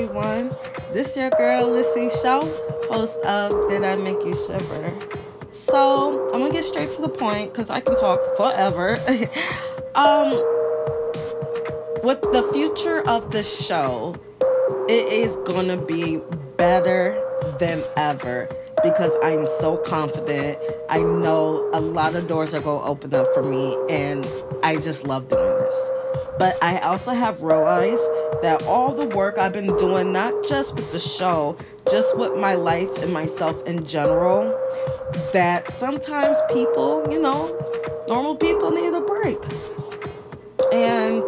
everyone. This your girl Lissy Show, host of Did I Make You Shiver? So I'm gonna get straight to the point because I can talk forever. um, with the future of the show, it is gonna be better than ever because I'm so confident. I know a lot of doors are to open up for me, and I just love doing. But I also have realized that all the work I've been doing, not just with the show, just with my life and myself in general, that sometimes people, you know, normal people need a break. And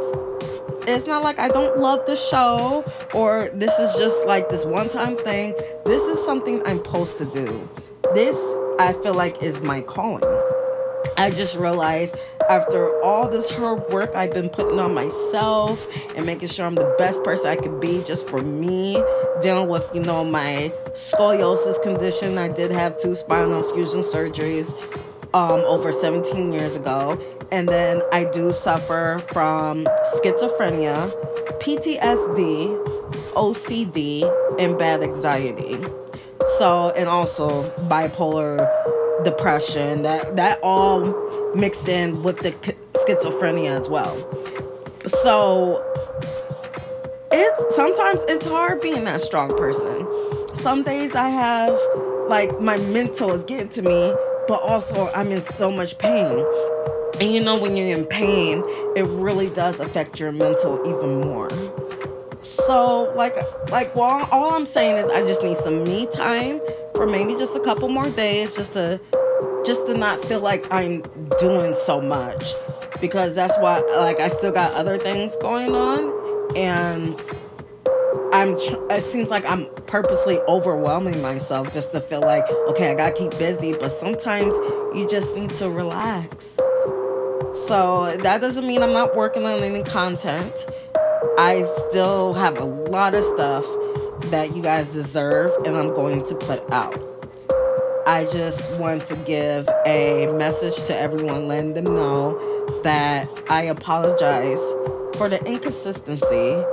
it's not like I don't love the show or this is just like this one time thing. This is something I'm supposed to do. This, I feel like, is my calling. I just realized after all this hard work I've been putting on myself and making sure I'm the best person I could be just for me, dealing with, you know, my scoliosis condition. I did have two spinal fusion surgeries um, over 17 years ago. And then I do suffer from schizophrenia, PTSD, OCD, and bad anxiety. So, and also bipolar depression. That that all mixed in with the schizophrenia as well. So it's sometimes it's hard being that strong person. Some days I have like my mental is getting to me, but also I'm in so much pain. And you know when you're in pain, it really does affect your mental even more. So like like well all I'm saying is I just need some me time for maybe just a couple more days just to just to not feel like I'm doing so much because that's why like I still got other things going on and I'm it seems like I'm purposely overwhelming myself just to feel like okay, I got to keep busy, but sometimes you just need to relax. So that doesn't mean I'm not working on any content. I still have a lot of stuff that you guys deserve and I'm going to put out. I just want to give a message to everyone, letting them know that I apologize for the inconsistency.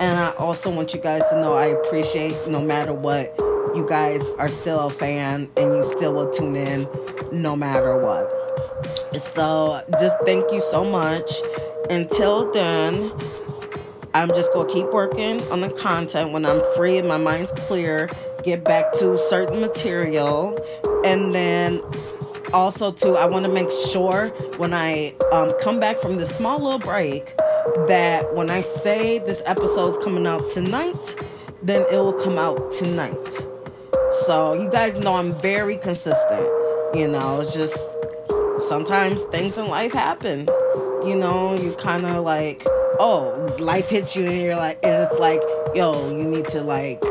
And I also want you guys to know I appreciate no matter what, you guys are still a fan and you still will tune in no matter what. So just thank you so much. Until then, I'm just gonna keep working on the content when I'm free and my mind's clear get back to certain material. And then also too i want to make sure when i um, come back from this small little break that when i say this episode is coming out tonight then it will come out tonight. So you guys know i'm very consistent you know it's just sometimes things in life happen. You know you kind of like oh life hits you and you're like and it's like yo you need to like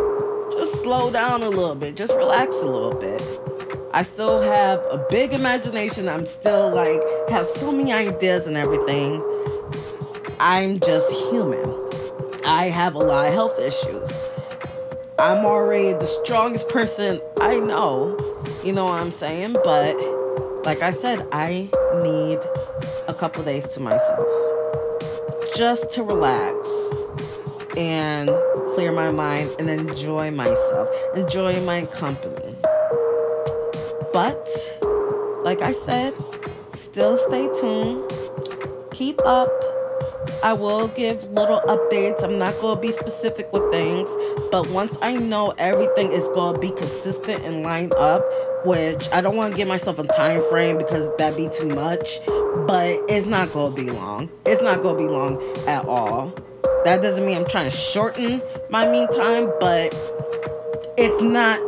just slow down a little bit, just relax a little bit. I still have a big imagination. I'm still like, have so many ideas and everything. I'm just human. I have a lot of health issues. I'm already the strongest person I know. You know what I'm saying? But like I said, I need a couple days to myself just to relax and clear my mind and enjoy myself, enjoy my company. But, like I said, still stay tuned. Keep up. I will give little updates. I'm not going to be specific with things, but once I know everything is going to be consistent and lined up, which I don't want to give myself a time frame because that'd be too much, but it's not going to be long. It's not going to be long at all. That doesn't mean I'm trying to shorten my me time, but it's not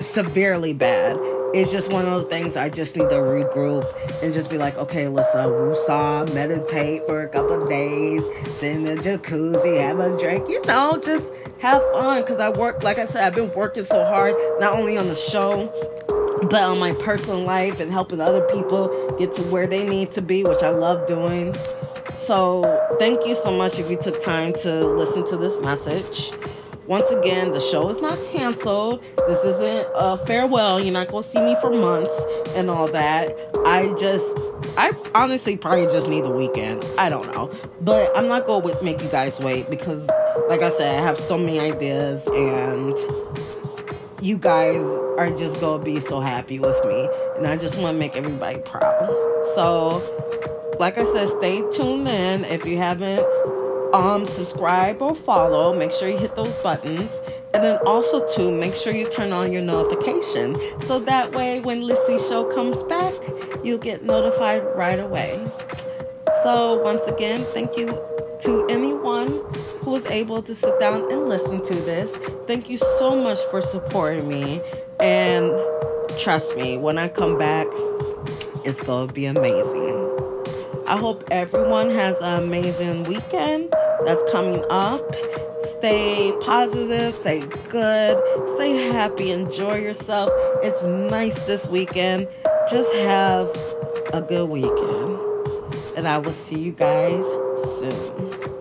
severely bad. It's just one of those things I just need to regroup and just be like, okay, uh, woosah, meditate for a couple of days, sit in the jacuzzi, have a drink, you know, just have fun. Because I work, like I said, I've been working so hard, not only on the show, but on my personal life and helping other people get to where they need to be, which I love doing. So, thank you so much if you took time to listen to this message. Once again, the show is not canceled. This isn't a farewell. You're not going to see me for months and all that. I just, I honestly probably just need the weekend. I don't know. But I'm not going to make you guys wait because like I said, I have so many ideas, and you guys are just gonna be so happy with me, and I just want to make everybody proud. So, like I said, stay tuned in. If you haven't um subscribe or follow, make sure you hit those buttons. And then also to make sure you turn on your notification so that way when Lissy show comes back, you'll get notified right away. So once again, thank you to anyone who was able to sit down and listen to this. Thank you so much for supporting me. And trust me, when I come back, it's going to be amazing. I hope everyone has an amazing weekend that's coming up. Stay positive, stay good, stay happy, enjoy yourself. It's nice this weekend. Just have a good weekend. And I will see you guys soon.